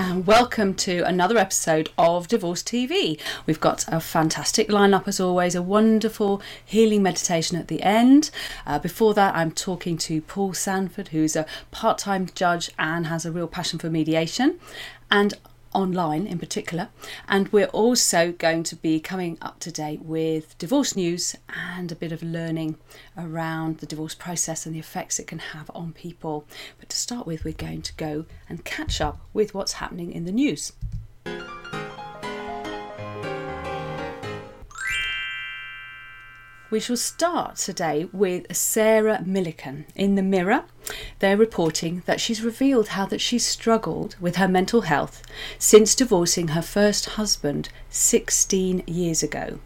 and welcome to another episode of Divorce TV. We've got a fantastic lineup as always, a wonderful healing meditation at the end. Uh, before that, I'm talking to Paul Sanford, who's a part time judge and has a real passion for mediation. And online in particular. And we're also going to be coming up to date with divorce news and a bit of learning around the divorce process and the effects it can have on people. But to start with, we're going to go and catch up with what's happening in the news. We shall start today with Sarah Millican in the Mirror. They're reporting that she's revealed how that she's struggled with her mental health since divorcing her first husband 16 years ago.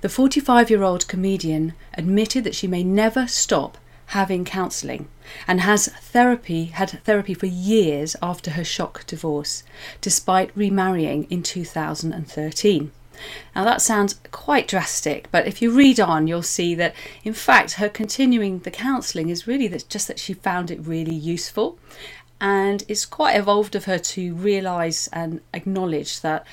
The 45-year-old comedian admitted that she may never stop having counselling and has therapy had therapy for years after her shock divorce despite remarrying in 2013 now, that sounds quite drastic, but if you read on, you'll see that in fact her continuing the counselling is really that just that she found it really useful. And it's quite evolved of her to realise and acknowledge that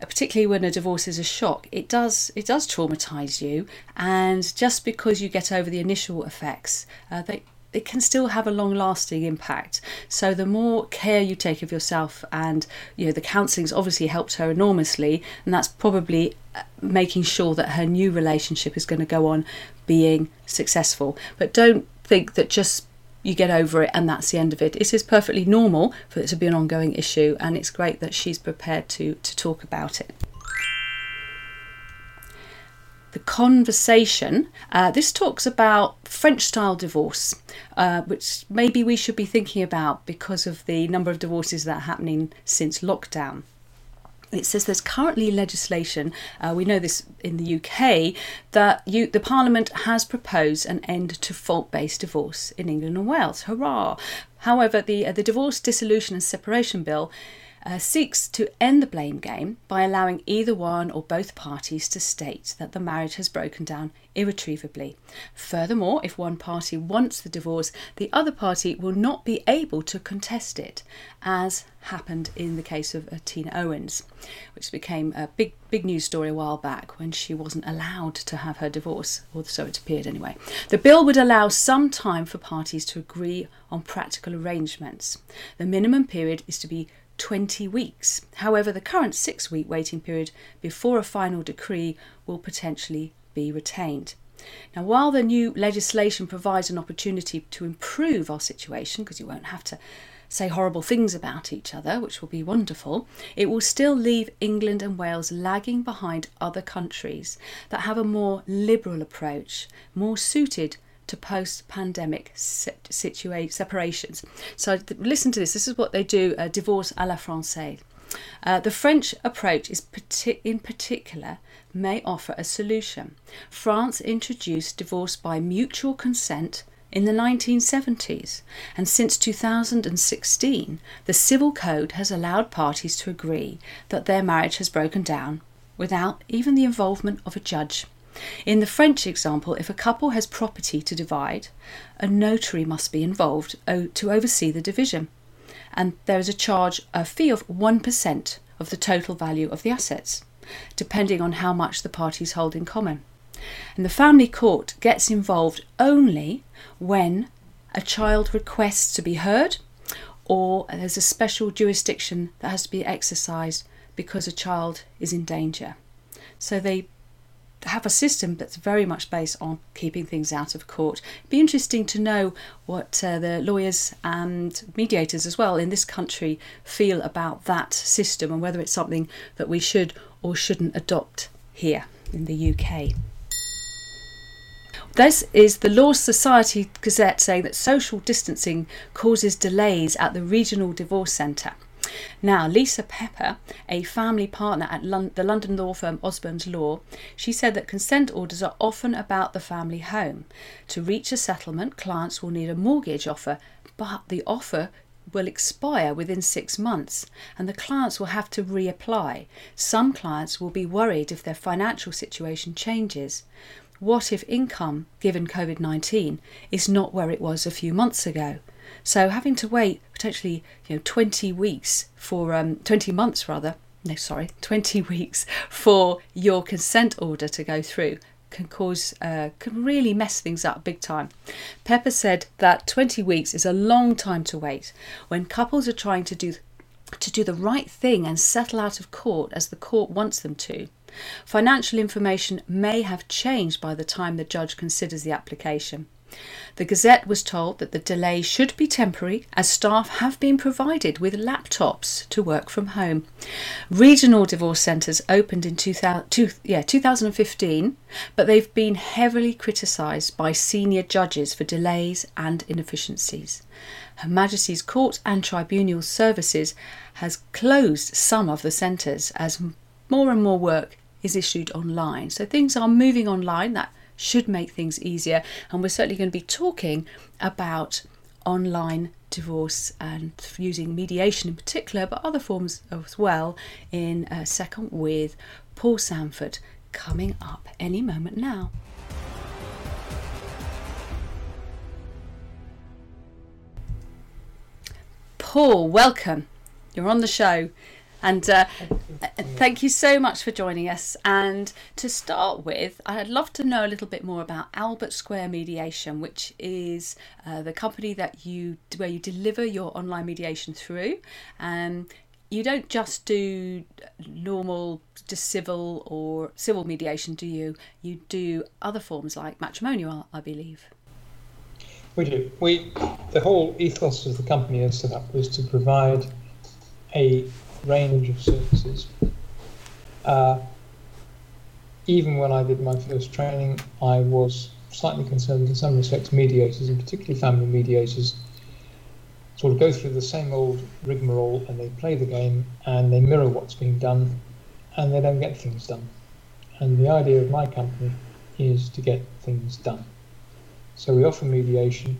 uh, particularly when a divorce is a shock it does it does traumatize you and just because you get over the initial effects uh, they it can still have a long lasting impact. So the more care you take of yourself and you know the counseling's obviously helped her enormously and that's probably uh, making sure that her new relationship is going to go on being successful. But don't think that just you get over it and that's the end of it. It is perfectly normal for it to be an ongoing issue and it's great that she's prepared to to talk about it the conversation. Uh, this talks about French style divorce, uh, which maybe we should be thinking about because of the number of divorces that are happening since lockdown. It says there's currently legislation, uh, we know this in the UK, that you, the Parliament has proposed an end to fault based divorce in England and Wales. Hurrah! However, the, uh, the Divorce, Dissolution and Separation Bill uh, seeks to end the blame game by allowing either one or both parties to state that the marriage has broken down irretrievably. Furthermore, if one party wants the divorce, the other party will not be able to contest it, as happened in the case of uh, Tini Owens, which became a big, big news story a while back when she wasn't allowed to have her divorce, or so it appeared anyway. The bill would allow some time for parties to agree on practical arrangements. The minimum period is to be 20 weeks. However, the current six week waiting period before a final decree will potentially be retained. Now, while the new legislation provides an opportunity to improve our situation, because you won't have to say horrible things about each other, which will be wonderful, it will still leave England and Wales lagging behind other countries that have a more liberal approach, more suited to post pandemic separations. So, listen to this this is what they do uh, divorce à la Française. Uh, the French approach is in particular may offer a solution. France introduced divorce by mutual consent in the 1970s, and since 2016, the Civil Code has allowed parties to agree that their marriage has broken down without even the involvement of a judge. In the French example, if a couple has property to divide, a notary must be involved to oversee the division, and there is a charge, a fee of 1% of the total value of the assets, depending on how much the parties hold in common. And the family court gets involved only when a child requests to be heard or there's a special jurisdiction that has to be exercised because a child is in danger. So they have a system that's very much based on keeping things out of court. It'd be interesting to know what uh, the lawyers and mediators as well in this country feel about that system and whether it's something that we should or shouldn't adopt here in the UK. This is the Law Society Gazette saying that social distancing causes delays at the Regional Divorce Centre. Now, Lisa Pepper, a family partner at Lon- the London law firm Osborne's Law, she said that consent orders are often about the family home. To reach a settlement, clients will need a mortgage offer, but the offer will expire within six months and the clients will have to reapply. Some clients will be worried if their financial situation changes. What if income, given COVID 19, is not where it was a few months ago? So having to wait potentially, you know, 20 weeks for um, 20 months rather. No, sorry, 20 weeks for your consent order to go through can cause uh, can really mess things up big time. Pepper said that 20 weeks is a long time to wait when couples are trying to do to do the right thing and settle out of court as the court wants them to. Financial information may have changed by the time the judge considers the application. The Gazette was told that the delay should be temporary as staff have been provided with laptops to work from home. Regional divorce centres opened in 2000, two, yeah, 2015, but they've been heavily criticised by senior judges for delays and inefficiencies. Her Majesty's Court and Tribunal Services has closed some of the centres as more and more work is issued online. So things are moving online. That should make things easier. And we're certainly going to be talking about online divorce and using mediation in particular, but other forms as well in a second with Paul Sanford coming up any moment now. Paul, welcome. You're on the show. And uh, thank you so much for joining us. And to start with, I'd love to know a little bit more about Albert Square Mediation, which is uh, the company that you where you deliver your online mediation through. Um, you don't just do normal just civil or civil mediation, do you? You do other forms like matrimonial, I believe. We do. We the whole ethos of the company is set up was to provide a range of services. Uh, even when I did my first training, I was slightly concerned in some respects mediators, and particularly family mediators, sort of go through the same old rigmarole and they play the game and they mirror what's being done and they don't get things done. And the idea of my company is to get things done. So we offer mediation,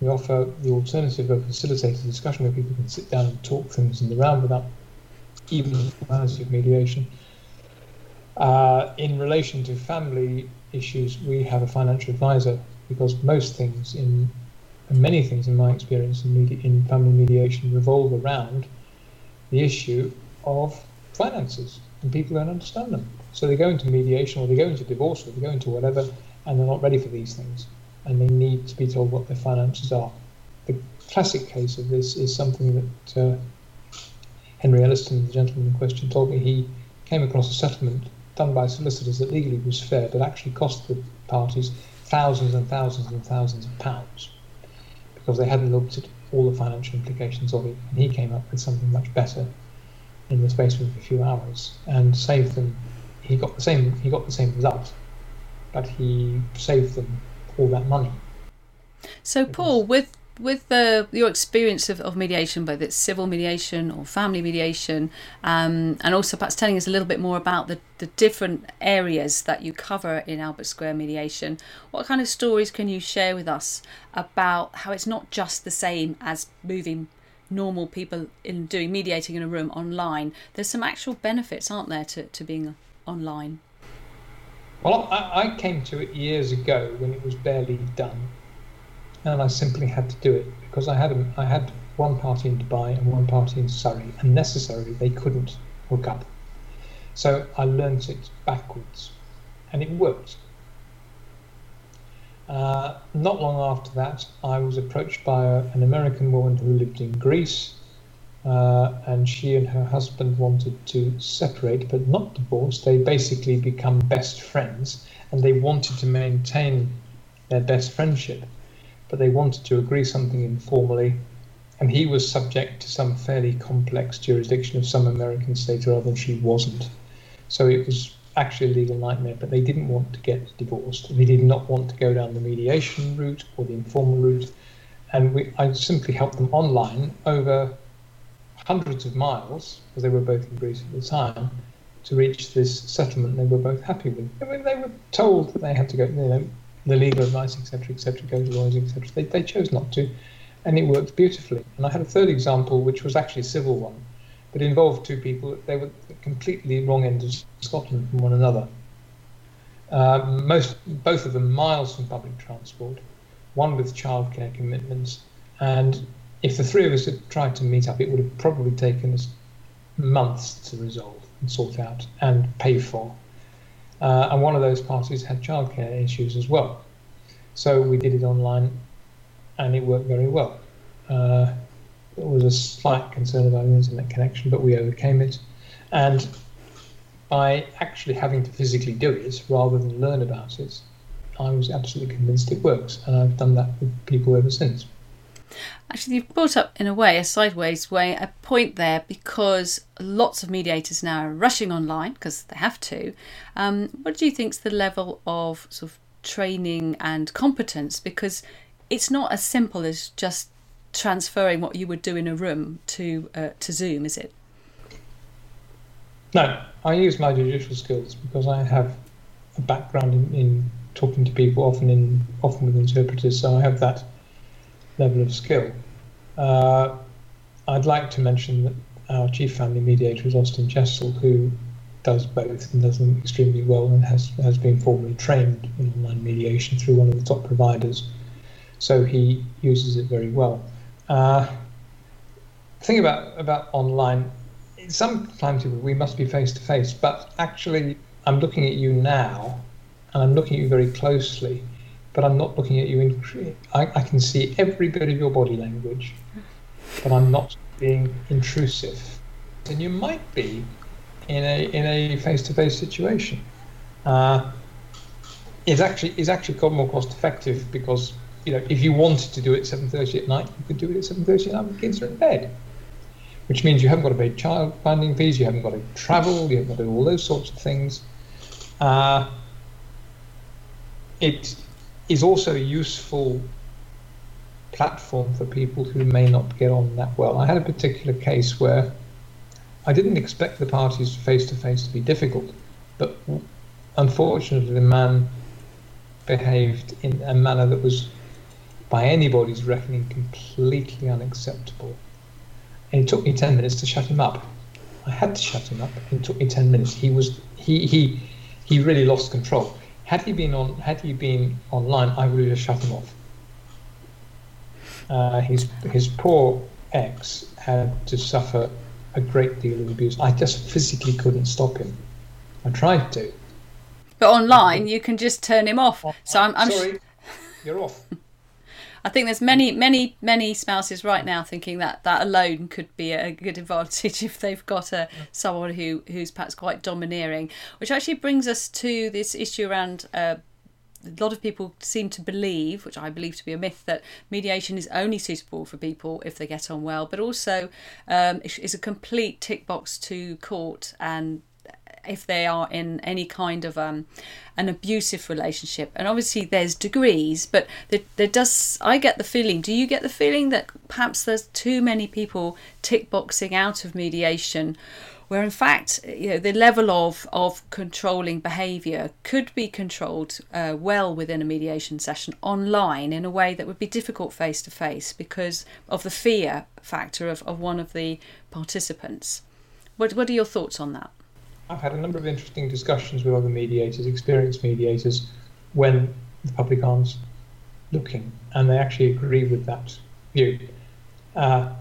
we offer the alternative of facilitated discussion where people can sit down and talk things in the round without even the formality of mediation. Uh, in relation to family issues, we have a financial advisor because most things in many things in my experience in, media, in family mediation revolve around the issue of finances and people don't understand them. So they go into mediation or they go into divorce or they go into whatever and they're not ready for these things and they need to be told what their finances are. The classic case of this is something that uh, Henry Elliston, the gentleman in question, told me he came across a settlement done by solicitors that legally was fair, but actually cost the parties thousands and thousands and thousands of pounds because they hadn't looked at all the financial implications of it. And he came up with something much better in the space of a few hours and saved them. He got the same. He got the same result, but he saved them all that money. So, Paul, with with the, your experience of, of mediation, whether it's civil mediation or family mediation, um, and also perhaps telling us a little bit more about the, the different areas that you cover in Albert Square mediation, what kind of stories can you share with us about how it's not just the same as moving normal people in doing mediating in a room online? There's some actual benefits, aren't there, to, to being online? Well, I, I came to it years ago when it was barely done and I simply had to do it because I had I had one party in Dubai and one party in Surrey, and necessarily they couldn't hook up. So I learnt it backwards, and it worked. Uh, not long after that, I was approached by a, an American woman who lived in Greece, uh, and she and her husband wanted to separate, but not divorce. They basically become best friends, and they wanted to maintain their best friendship but they wanted to agree something informally, and he was subject to some fairly complex jurisdiction of some American state or other, and she wasn't. So it was actually a legal nightmare, but they didn't want to get divorced. They did not want to go down the mediation route or the informal route. And we, I simply helped them online over hundreds of miles, because they were both in Greece at the time, to reach this settlement they were both happy with. I mean, they were told that they had to go, you know, the legal advice, etc., etc., go to lawyers, etc. They, they chose not to, and it worked beautifully. And I had a third example, which was actually a civil one, but involved two people. They were completely wrong ends of Scotland from one another. Uh, most, both of them miles from public transport, one with childcare commitments, And if the three of us had tried to meet up, it would have probably taken us months to resolve and sort out and pay for. Uh, and one of those parties had childcare issues as well. So we did it online and it worked very well. Uh, there was a slight concern about the internet connection, but we overcame it. And by actually having to physically do it rather than learn about it, I was absolutely convinced it works. And I've done that with people ever since. Actually, you've brought up, in a way, a sideways way, a point there because lots of mediators now are rushing online because they have to. Um, what do you think is the level of sort of training and competence? Because it's not as simple as just transferring what you would do in a room to uh, to Zoom, is it? No, I use my judicial skills because I have a background in, in talking to people, often in often with interpreters, so I have that level of skill. Uh, I'd like to mention that our chief family mediator is Austin Jessel, who does both and does them extremely well and has, has been formally trained in online mediation through one of the top providers. So he uses it very well. Uh, the thing about, about online, sometimes we must be face to face, but actually, I'm looking at you now and I'm looking at you very closely but I'm not looking at you in. I, I can see every bit of your body language, but I'm not being intrusive. And you might be in a in a face-to-face situation. Uh, actually is actually more cost effective because you know if you wanted to do it 7:30 at night, you could do it at 7:30 at night kids are in bed, which means you haven't got to pay child funding fees, you haven't got to travel, you haven't got to do all those sorts of things. Uh, it is also a useful platform for people who may not get on that well. I had a particular case where I didn't expect the parties face to face to be difficult, but unfortunately, the man behaved in a manner that was, by anybody's reckoning, completely unacceptable. And it took me 10 minutes to shut him up. I had to shut him up. It took me 10 minutes. He was, he, he, he really lost control. Had he been on, had he been online, I would have shut him off. Uh, his his poor ex had to suffer a great deal of abuse. I just physically couldn't stop him. I tried to. But online, you can just turn him off. So I'm, I'm sorry, sh- you're off. I think there's many, many, many spouses right now thinking that that alone could be a good advantage if they've got a someone who who's perhaps quite domineering. Which actually brings us to this issue around. Uh, a lot of people seem to believe, which I believe to be a myth, that mediation is only suitable for people if they get on well, but also um, is a complete tick box to court and if they are in any kind of um, an abusive relationship. And obviously, there's degrees, but there, there does. I get the feeling. Do you get the feeling that perhaps there's too many people tick boxing out of mediation? Where in fact, you know, the level of, of controlling behaviour could be controlled uh, well within a mediation session online in a way that would be difficult face to face because of the fear factor of, of one of the participants. What, what are your thoughts on that? I've had a number of interesting discussions with other mediators, experienced mediators, when the public aren't looking, and they actually agree with that view. Uh,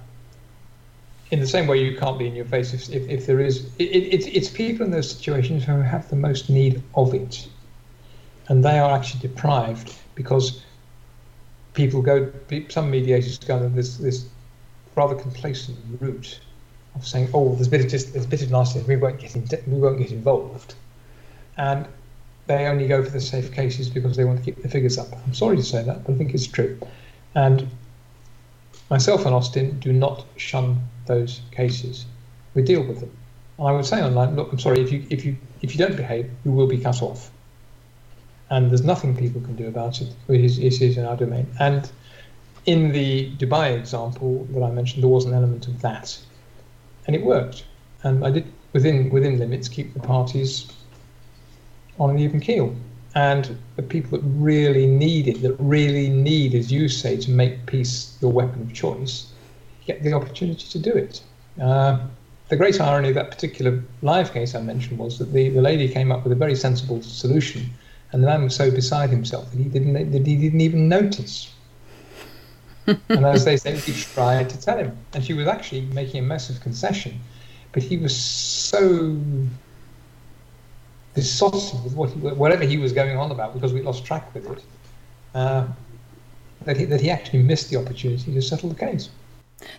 in the same way, you can't be in your face if, if, if there is. It, it, it's, it's people in those situations who have the most need of it, and they are actually deprived because people go. Some mediators go this this rather complacent route of saying, "Oh, there's a bit of just there's a bit of nastiness. We won't get in, we won't get involved," and they only go for the safe cases because they want to keep the figures up. I'm sorry to say that, but I think it's true. And myself and Austin do not shun those cases. We deal with them. And I would say online, look, I'm sorry if you if you if you don't behave, you will be cut off. And there's nothing people can do about it. It is, it is in our domain. And in the Dubai example that I mentioned, there was an element of that and it worked. And I did within within limits keep the parties on an even keel. And the people that really need it, that really need, as you say, to make peace your weapon of choice, get the opportunity to do it. Uh, the great irony of that particular live case I mentioned was that the, the lady came up with a very sensible solution, and the man was so beside himself that he didn't that he didn't even notice. And as they say, we tried to tell him. And she was actually making a massive concession, but he was so besotted with what he, whatever he was going on about because we lost track with it, uh, that, he, that he actually missed the opportunity to settle the case.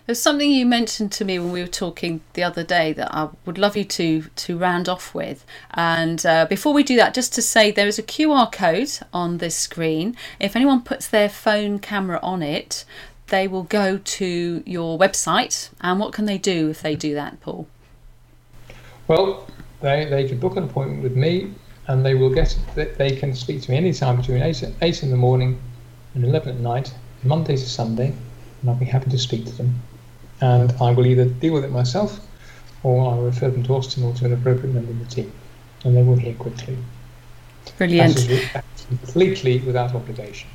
There's something you mentioned to me when we were talking the other day that I would love you to to round off with. And uh, before we do that, just to say there is a QR code on this screen. If anyone puts their phone camera on it, they will go to your website. And what can they do if they do that, Paul? Well, they, they can book an appointment with me and they will get they can speak to me anytime between 8, 8 in the morning and 11 at night, Monday to Sunday and I'll be happy to speak to them. And I will either deal with it myself or I'll refer them to Austin or to an appropriate member of the team, and they will hear quickly. Brilliant. completely without obligation.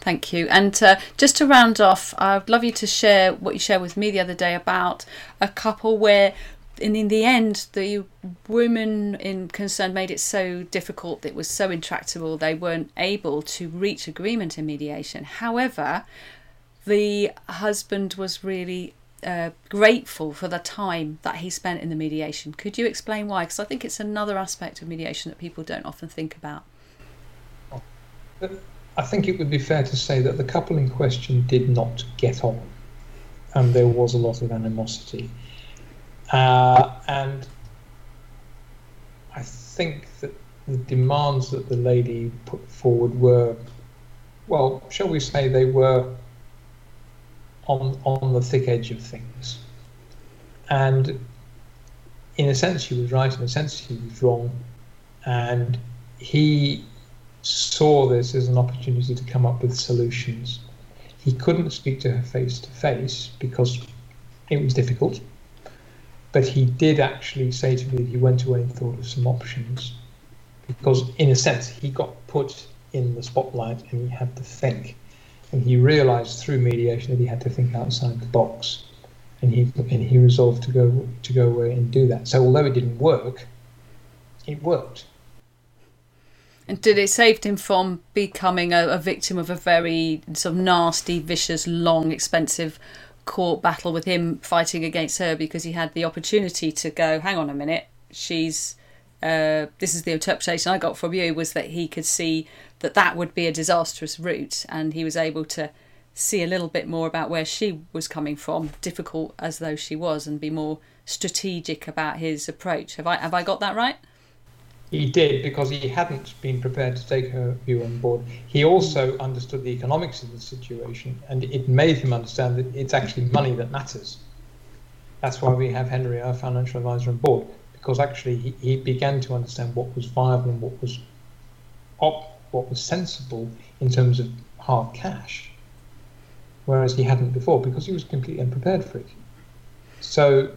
Thank you. And uh, just to round off, I'd love you to share what you shared with me the other day about a couple where, and in the end, the woman in concern made it so difficult, it was so intractable, they weren't able to reach agreement in mediation. However, the husband was really uh, grateful for the time that he spent in the mediation. Could you explain why? Because I think it's another aspect of mediation that people don't often think about. I think it would be fair to say that the couple in question did not get on, and there was a lot of animosity. Uh, and I think that the demands that the lady put forward were, well, shall we say, they were on on the thick edge of things. And in a sense, he was right. In a sense, he was wrong. And he saw this as an opportunity to come up with solutions. He couldn't speak to her face to face because it was difficult. But he did actually say to me that he went away and thought of some options. Because, in a sense, he got put in the spotlight and he had to think and he realized through mediation that he had to think outside the box. And he and he resolved to go to go away and do that. So although it didn't work it worked. And did it saved him from becoming a, a victim of a very sort of nasty vicious long expensive court battle with him fighting against her because he had the opportunity to go hang on a minute. She's uh, this is the interpretation I got from you was that he could see that that would be a disastrous route, and he was able to see a little bit more about where she was coming from, difficult as though she was, and be more strategic about his approach. Have I have I got that right? He did because he hadn't been prepared to take her view on board. He also understood the economics of the situation, and it made him understand that it's actually money that matters. That's why we have Henry, our financial advisor, on board because actually he, he began to understand what was viable and what was op, what was sensible in terms of hard cash, whereas he hadn't before because he was completely unprepared for it. So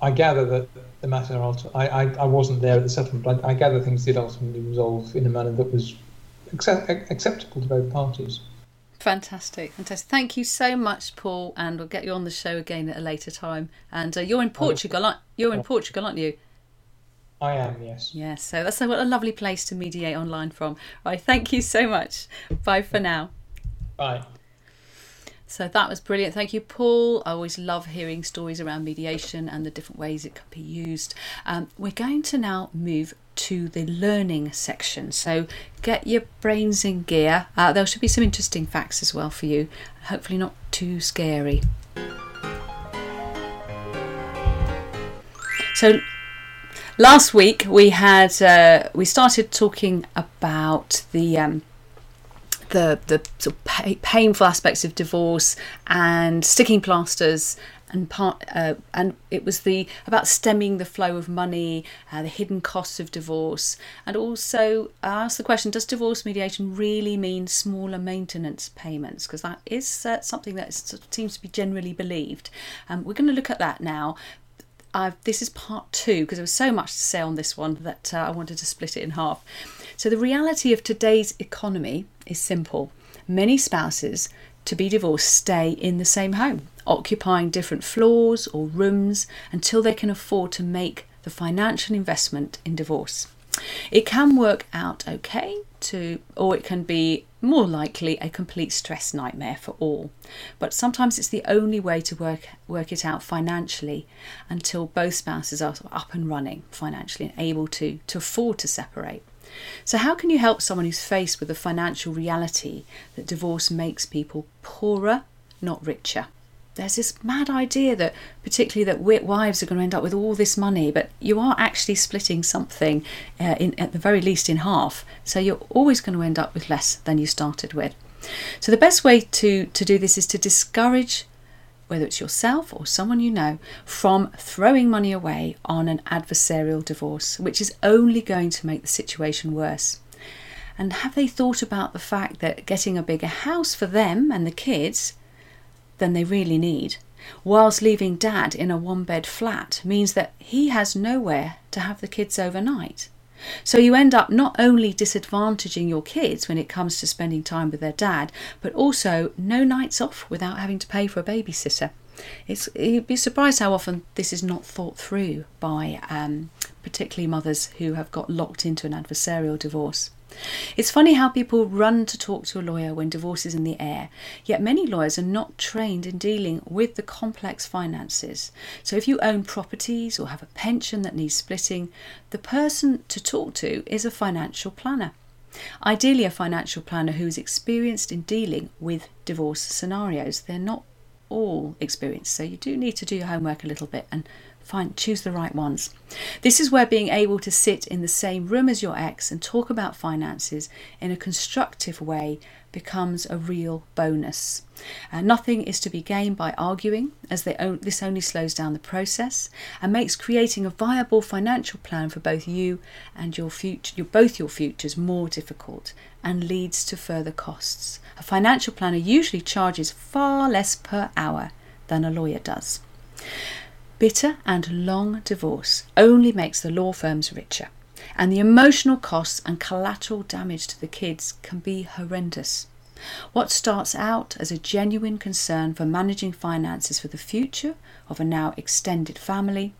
I gather that the matter, I, I, I wasn't there at the settlement, but I, I gather things did ultimately resolve in a manner that was accept, acceptable to both parties. Fantastic, fantastic. Thank you so much, Paul, and we'll get you on the show again at a later time. And uh, you're in Portugal, aren't, you're in Portugal, aren't you? I am, yes. Yes, so that's a, what a lovely place to mediate online from. Right, thank you so much. Bye for now. Bye. So that was brilliant. Thank you, Paul. I always love hearing stories around mediation and the different ways it can be used. Um, we're going to now move to the learning section. So get your brains in gear. Uh, there should be some interesting facts as well for you. Hopefully, not too scary. So last week we had uh, we started talking about the um, the the sort of pa- painful aspects of divorce and sticking plasters and part uh, and it was the about stemming the flow of money, uh, the hidden costs of divorce, and also I asked the question: Does divorce mediation really mean smaller maintenance payments? Because that is uh, something that seems to be generally believed. Um, we're going to look at that now, I've, this is part two because there was so much to say on this one that uh, I wanted to split it in half. So, the reality of today's economy is simple. Many spouses to be divorced stay in the same home, occupying different floors or rooms until they can afford to make the financial investment in divorce. It can work out okay to or it can be more likely a complete stress nightmare for all. But sometimes it's the only way to work work it out financially until both spouses are up and running financially and able to to afford to separate. So how can you help someone who's faced with the financial reality that divorce makes people poorer, not richer? There's this mad idea that particularly that wives are going to end up with all this money but you are actually splitting something uh, in at the very least in half. So you're always going to end up with less than you started with. So the best way to to do this is to discourage whether it's yourself or someone you know from throwing money away on an adversarial divorce which is only going to make the situation worse. And have they thought about the fact that getting a bigger house for them and the kids than they really need, whilst leaving dad in a one bed flat means that he has nowhere to have the kids overnight. So you end up not only disadvantaging your kids when it comes to spending time with their dad, but also no nights off without having to pay for a babysitter. It's, you'd be surprised how often this is not thought through by um, particularly mothers who have got locked into an adversarial divorce. It's funny how people run to talk to a lawyer when divorce is in the air, yet many lawyers are not trained in dealing with the complex finances. So if you own properties or have a pension that needs splitting, the person to talk to is a financial planner. Ideally, a financial planner who is experienced in dealing with divorce scenarios. They're not all experienced, so you do need to do your homework a little bit and Find choose the right ones. This is where being able to sit in the same room as your ex and talk about finances in a constructive way becomes a real bonus. Uh, nothing is to be gained by arguing, as this only slows down the process and makes creating a viable financial plan for both you and your future, your, both your futures, more difficult and leads to further costs. A financial planner usually charges far less per hour than a lawyer does bitter and long divorce only makes the law firms richer, and the emotional costs and collateral damage to the kids can be horrendous. What starts out as a genuine concern for managing finances for the future of a now extended family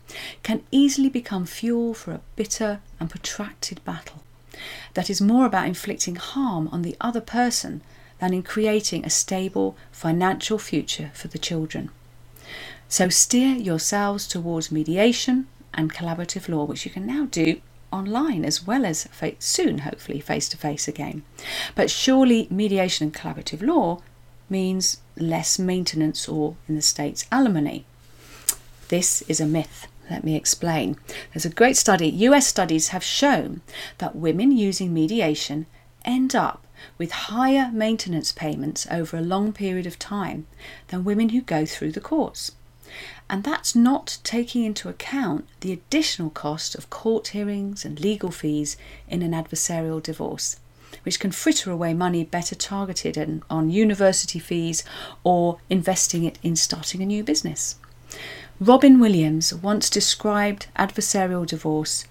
can easily become fuel for a bitter and protracted battle that is more about inflicting harm on the other person than in creating a stable financial future for the children. So steer yourselves towards mediation and collaborative law, which you can now do online as well as soon, hopefully, face to face again. But surely mediation and collaborative law means less maintenance or, in the States, alimony. This is a myth. Let me explain. There's a great study. US studies have shown that women using mediation end up with higher maintenance payments over a long period of time than women who go through the courts. And that's not taking into account the additional cost of court hearings and legal fees in an adversarial divorce, which can fritter away money better targeted on university fees or investing it in starting a new business. Robin Williams once described adversarial divorce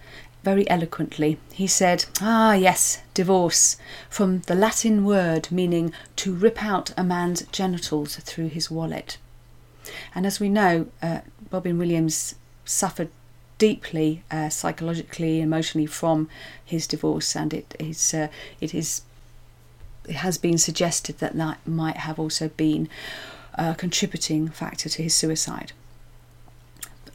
very eloquently. He said, Ah, yes, divorce, from the Latin word meaning to rip out a man's genitals through his wallet. And as we know, uh, Robin Williams suffered deeply uh, psychologically, emotionally from his divorce, and it is uh, it is it has been suggested that that might have also been a contributing factor to his suicide.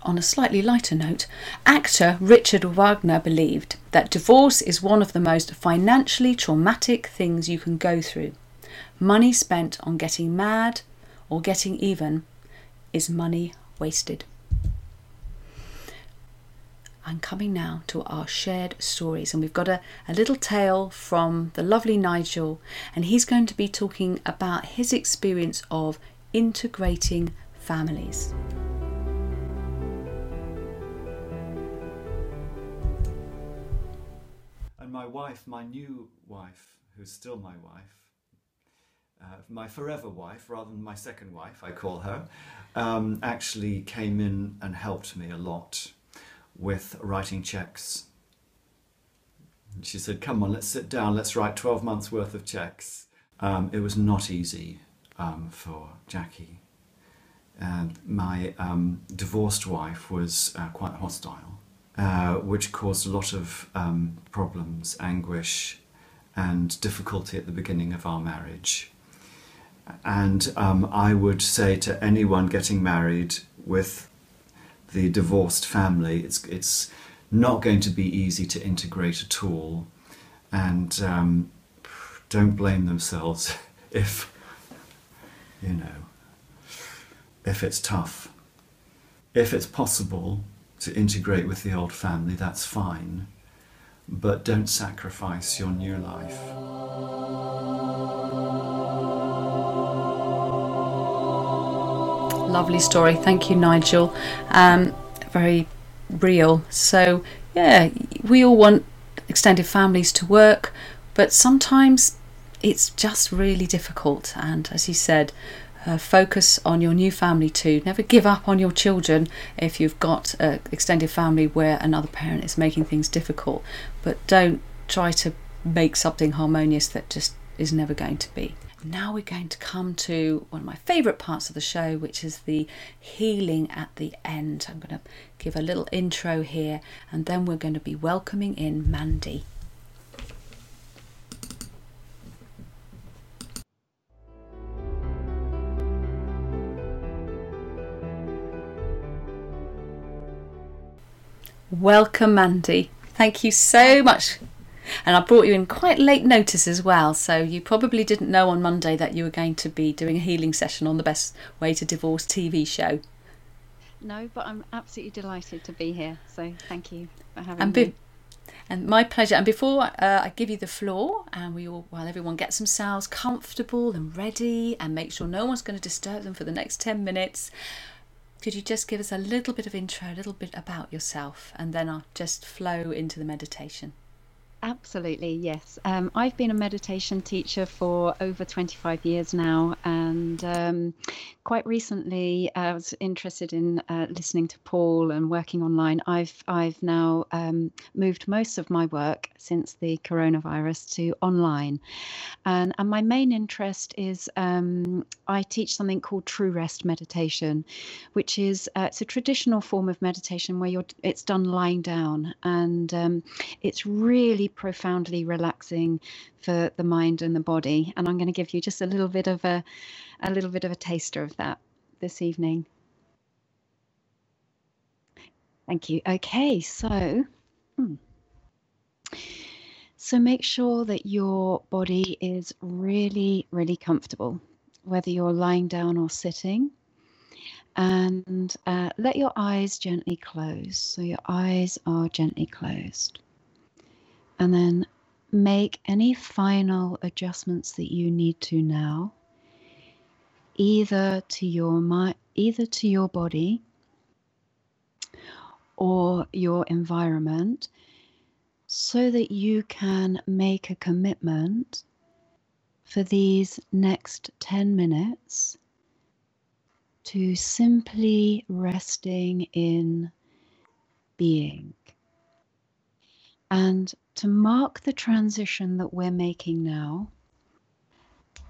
On a slightly lighter note, actor Richard Wagner believed that divorce is one of the most financially traumatic things you can go through. Money spent on getting mad or getting even is money wasted. I'm coming now to our shared stories, and we've got a, a little tale from the lovely Nigel, and he's going to be talking about his experience of integrating families. And my wife, my new wife, who's still my wife, uh, my forever wife, rather than my second wife, I call her, um, actually came in and helped me a lot with writing checks. She said, Come on, let's sit down, let's write 12 months worth of checks. Um, it was not easy um, for Jackie. And my um, divorced wife was uh, quite hostile uh, which caused a lot of um, problems, anguish, and difficulty at the beginning of our marriage. And um, I would say to anyone getting married with the divorced family, it's, it's not going to be easy to integrate at all. And um, don't blame themselves if, you know, if it's tough. If it's possible to integrate with the old family, that's fine. But don't sacrifice your new life. Lovely story. Thank you, Nigel. Um, very real. So, yeah, we all want extended families to work, but sometimes it's just really difficult. And as you said, uh, focus on your new family too. Never give up on your children if you've got an extended family where another parent is making things difficult. But don't try to make something harmonious that just is never going to be. Now we're going to come to one of my favourite parts of the show, which is the healing at the end. I'm going to give a little intro here and then we're going to be welcoming in Mandy. Welcome, Mandy. Thank you so much. And I brought you in quite late notice as well, so you probably didn't know on Monday that you were going to be doing a healing session on the Best Way to Divorce TV show. No, but I'm absolutely delighted to be here. So thank you for having and me. and my pleasure. And before uh, I give you the floor, and we all, while everyone gets themselves comfortable and ready, and make sure no one's going to disturb them for the next ten minutes, could you just give us a little bit of intro, a little bit about yourself, and then I'll just flow into the meditation. Absolutely, yes. Um, I've been a meditation teacher for over 25 years now, and um, quite recently uh, I was interested in uh, listening to Paul and working online. I've I've now um, moved most of my work since the coronavirus to online, and and my main interest is um, I teach something called True Rest meditation, which is uh, it's a traditional form of meditation where you're it's done lying down, and um, it's really profoundly relaxing for the mind and the body. And I'm going to give you just a little bit of a, a little bit of a taster of that this evening. Thank you. Okay, so. Hmm. So make sure that your body is really, really comfortable, whether you're lying down or sitting. And uh, let your eyes gently close. So your eyes are gently closed and then make any final adjustments that you need to now either to your mind either to your body or your environment so that you can make a commitment for these next 10 minutes to simply resting in being. And to mark the transition that we're making now,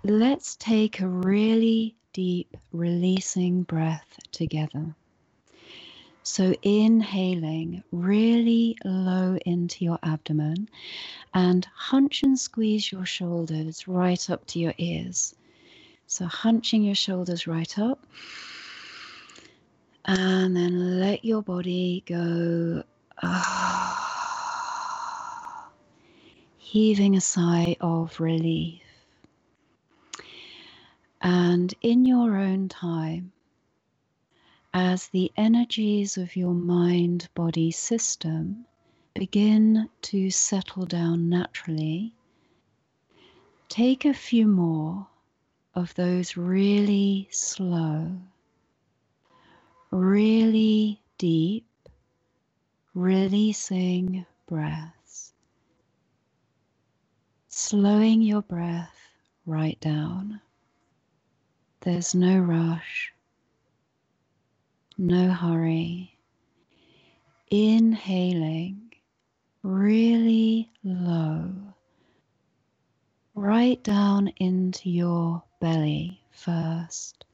let's take a really deep releasing breath together. So, inhaling really low into your abdomen and hunch and squeeze your shoulders right up to your ears. So, hunching your shoulders right up. And then let your body go. Ah heaving a sigh of relief. And in your own time, as the energies of your mind body system begin to settle down naturally, take a few more of those really slow, really deep, releasing breaths slowing your breath right down. There's no rush, no hurry. Inhaling really low, right down into your belly first.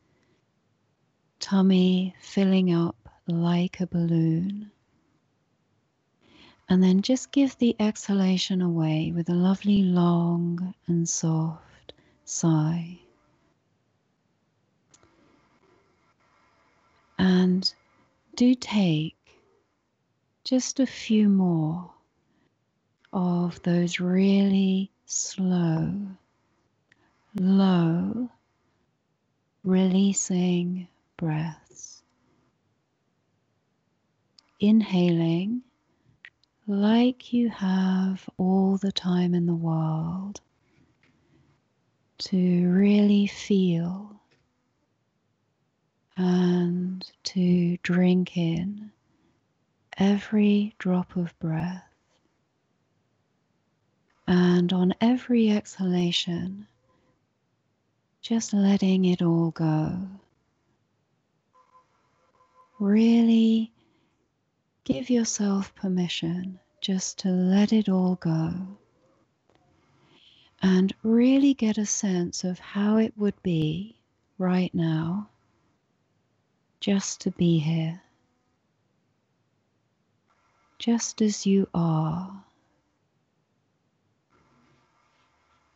Tummy filling up like a balloon. And then just give the exhalation away with a lovely long and soft sigh. And do take just a few more of those really slow, low, releasing breaths. Inhaling like you have all the time in the world to really feel and to drink in every drop of breath. And on every exhalation, just letting it all go. Really give yourself permission just to let it all go and really get a sense of how it would be right now just to be here, just as you are,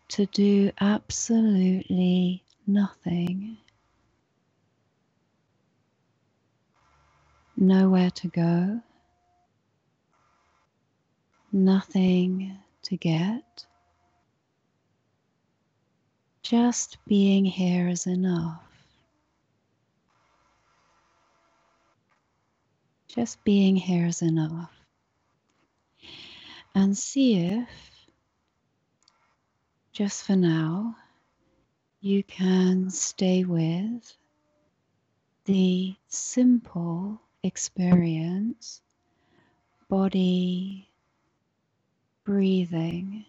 to do absolutely nothing, nowhere to go, nothing to get. Just being here is enough. Just being here is enough. And see if, just for now, you can stay with the simple experience, body, breathing,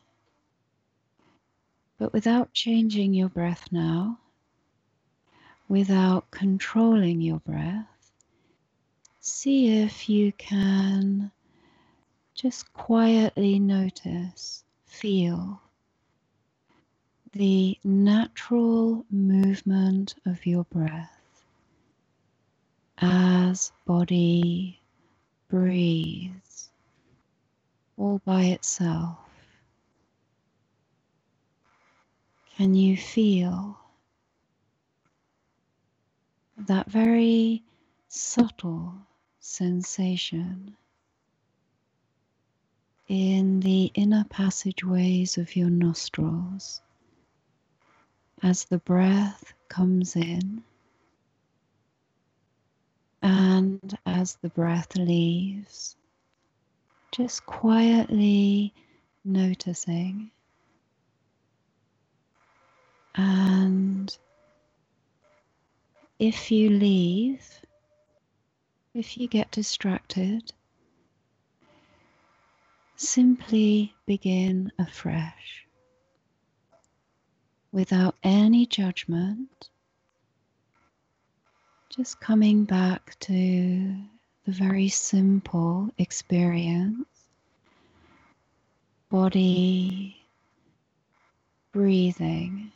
but without changing your breath now, without controlling your breath see if you can just quietly notice, feel the natural movement of your breath as body breathes all by itself. Can you feel that very subtle sensation in the inner passageways of your nostrils as the breath comes in and as the breath leaves, just quietly noticing. And if you leave if you get distracted, simply begin afresh without any judgment, just coming back to the very simple experience. Body, breathing,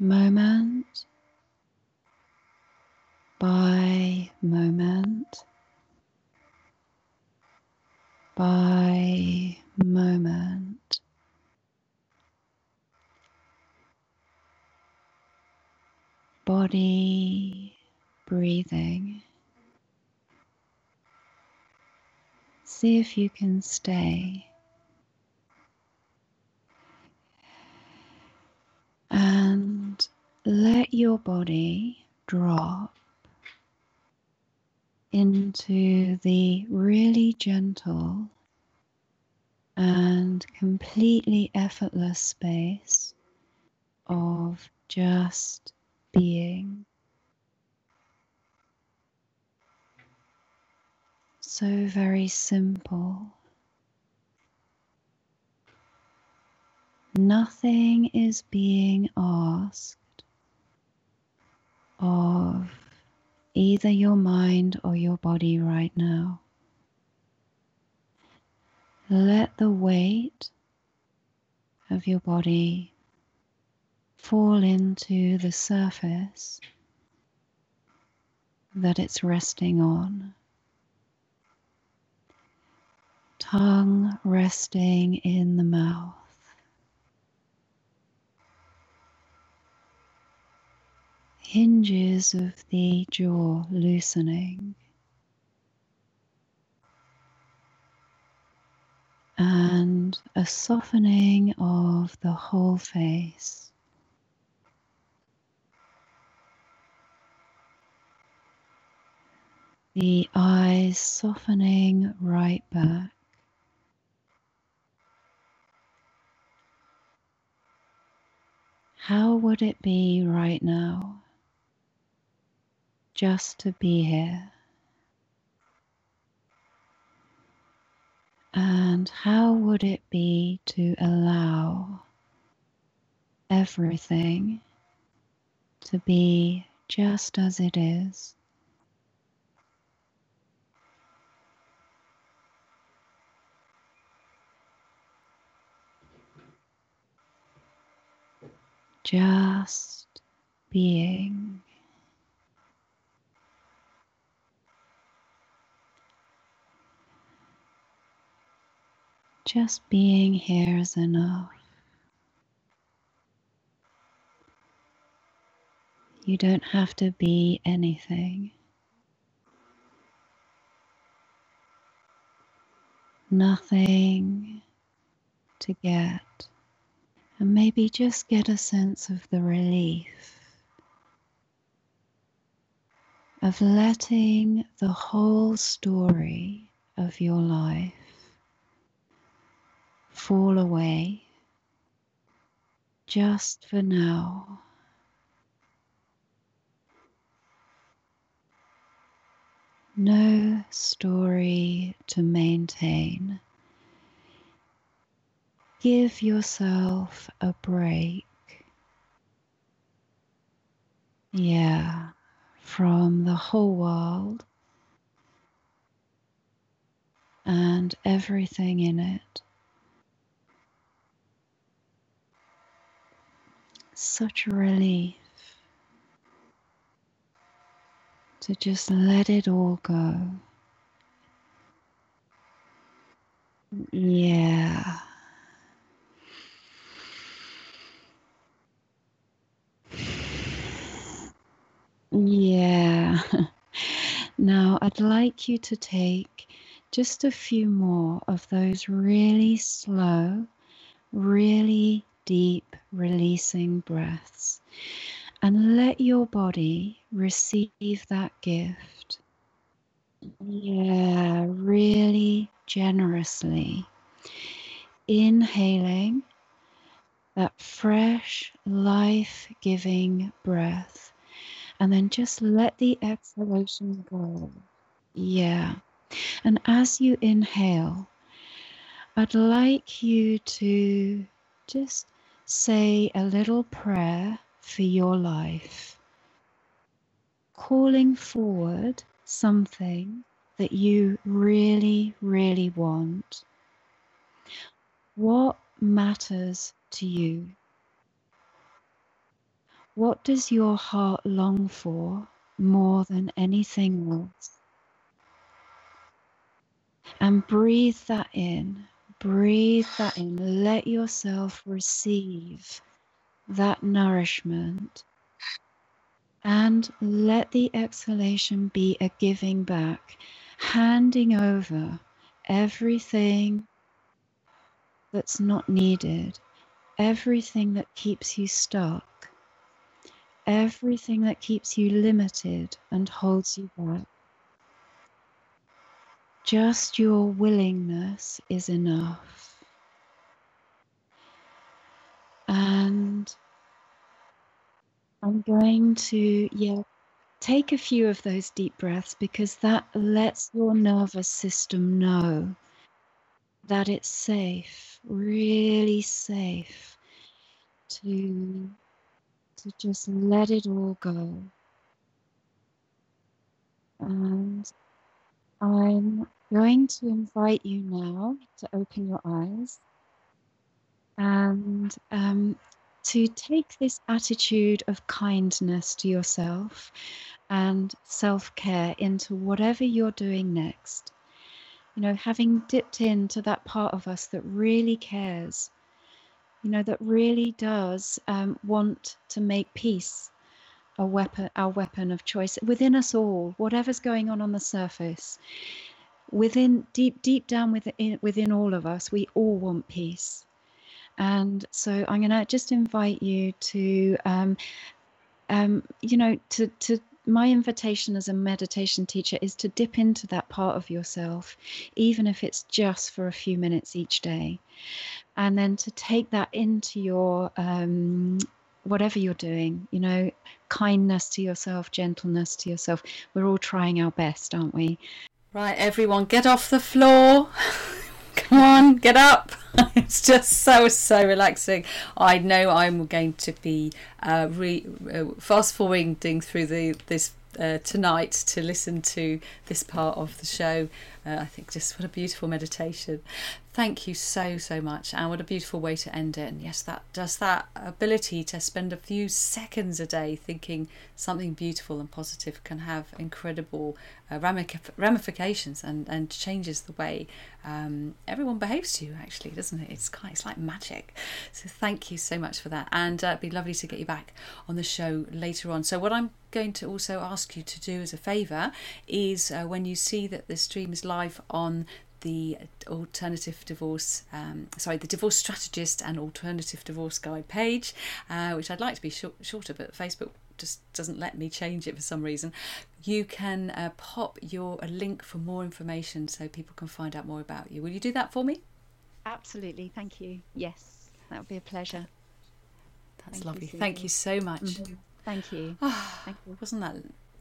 moment by moment. By moment. Body breathing. See if you can stay. And let your body drop into the really gentle and completely effortless space of just being. So very simple. Nothing is being asked of either your mind or your body right now. Let the weight of your body fall into the surface that it's resting on. Tongue resting in the mouth. Hinges of the jaw loosening. And a softening of the whole face. The eyes softening right back. How would it be right now just to be here? And how would it be to allow everything to be just as it is? Just being. Just being here is enough. You don't have to be anything. Nothing to get. And maybe just get a sense of the relief of letting the whole story of your life fall away just for now. No story to maintain. Give yourself a break. Yeah, from the whole world and everything in it. such relief to just let it all go. Yeah. Yeah. Now, I'd like you to take just a few more of those really slow, really deep releasing breaths and let your body receive that gift. Yeah, really generously. Inhaling that fresh, life giving breath, and then just let the exhalation go. Yeah. And as you inhale, I'd like you to just say a little prayer for your life, calling forward something that you really, really want. What matters to you? What does your heart long for more than anything else? And breathe that in breathe that in. Let yourself receive that nourishment. And let the exhalation be a giving back, handing over everything that's not needed, everything that keeps you stuck, everything that keeps you limited and holds you back. Just your willingness is enough. And I'm going to, yeah, take a few of those deep breaths because that lets your nervous system know that it's safe, really safe to to just let it all go. And I'm going to invite you now to open your eyes and um, to take this attitude of kindness to yourself and self care into whatever you're doing next. you know, having dipped into that part of us that really cares, you know, that really does um, want to make peace a weapon, our weapon of choice within us all, whatever's going on on the surface. Within deep, deep down within within all of us, we all want peace. And so I'm going to just invite you to, um, um, you know, to to my invitation as a meditation teacher is to dip into that part of yourself, even if it's just for a few minutes each day, and then to take that into your um, whatever you're doing, you know, kindness to yourself, gentleness to yourself. We're all trying our best, aren't we? Right, everyone, get off the floor. Come on, get up. it's just so, so relaxing. I know I'm going to be uh, re- uh, fast forwarding through the this uh, tonight to listen to this part of the show. Uh, I think just what a beautiful meditation. Thank you so, so much. And what a beautiful way to end it. And yes, that just that ability to spend a few seconds a day thinking something beautiful and positive can have incredible uh, ramifications and, and changes the way um, everyone behaves to you, actually, doesn't it? It's, quite, it's like magic. So thank you so much for that. And uh, it'd be lovely to get you back on the show later on. So, what I'm going to also ask you to do as a favour is uh, when you see that the stream is live on the alternative divorce, um, sorry, the divorce strategist and alternative divorce guide page, uh, which I'd like to be short, shorter, but Facebook just doesn't let me change it for some reason. You can uh, pop your a link for more information so people can find out more about you. Will you do that for me? Absolutely, thank you. Yes, that would be a pleasure. That's thank lovely. You, thank you so much. Mm-hmm. Thank you. Oh, thank you. Wasn't that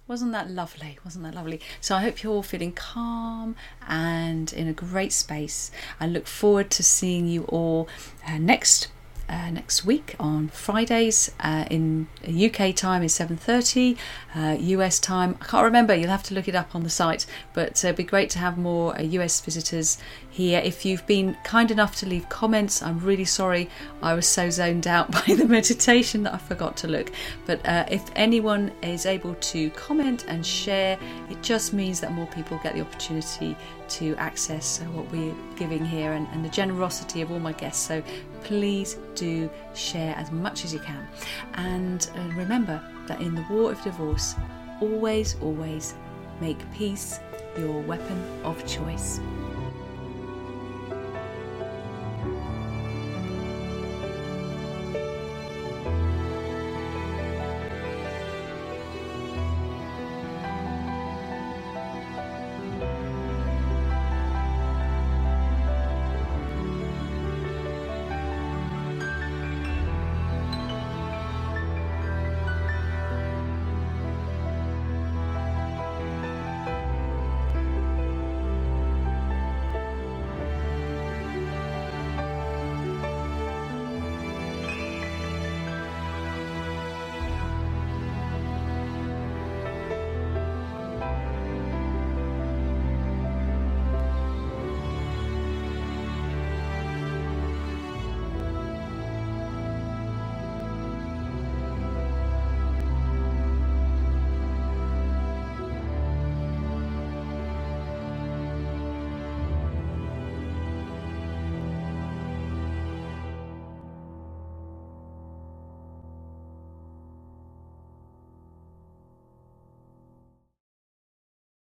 wasn't that lovely? Wasn't that lovely? So I hope you're all feeling calm and in a great space. I look forward to seeing you all uh, next uh, next week on Fridays uh, in UK time is 7:30, uh, US time I can't remember. You'll have to look it up on the site. But uh, it'd be great to have more US uh, visitors here. If you've been kind enough to leave comments, I'm really sorry. I was so zoned out by the meditation that I forgot to look. But uh, if anyone is able to comment and share, it just means that more people get the opportunity to access what we're giving here and, and the generosity of all my guests. So please do share as much as you can. And uh, remember that in the war of divorce, always, always make peace your weapon of choice.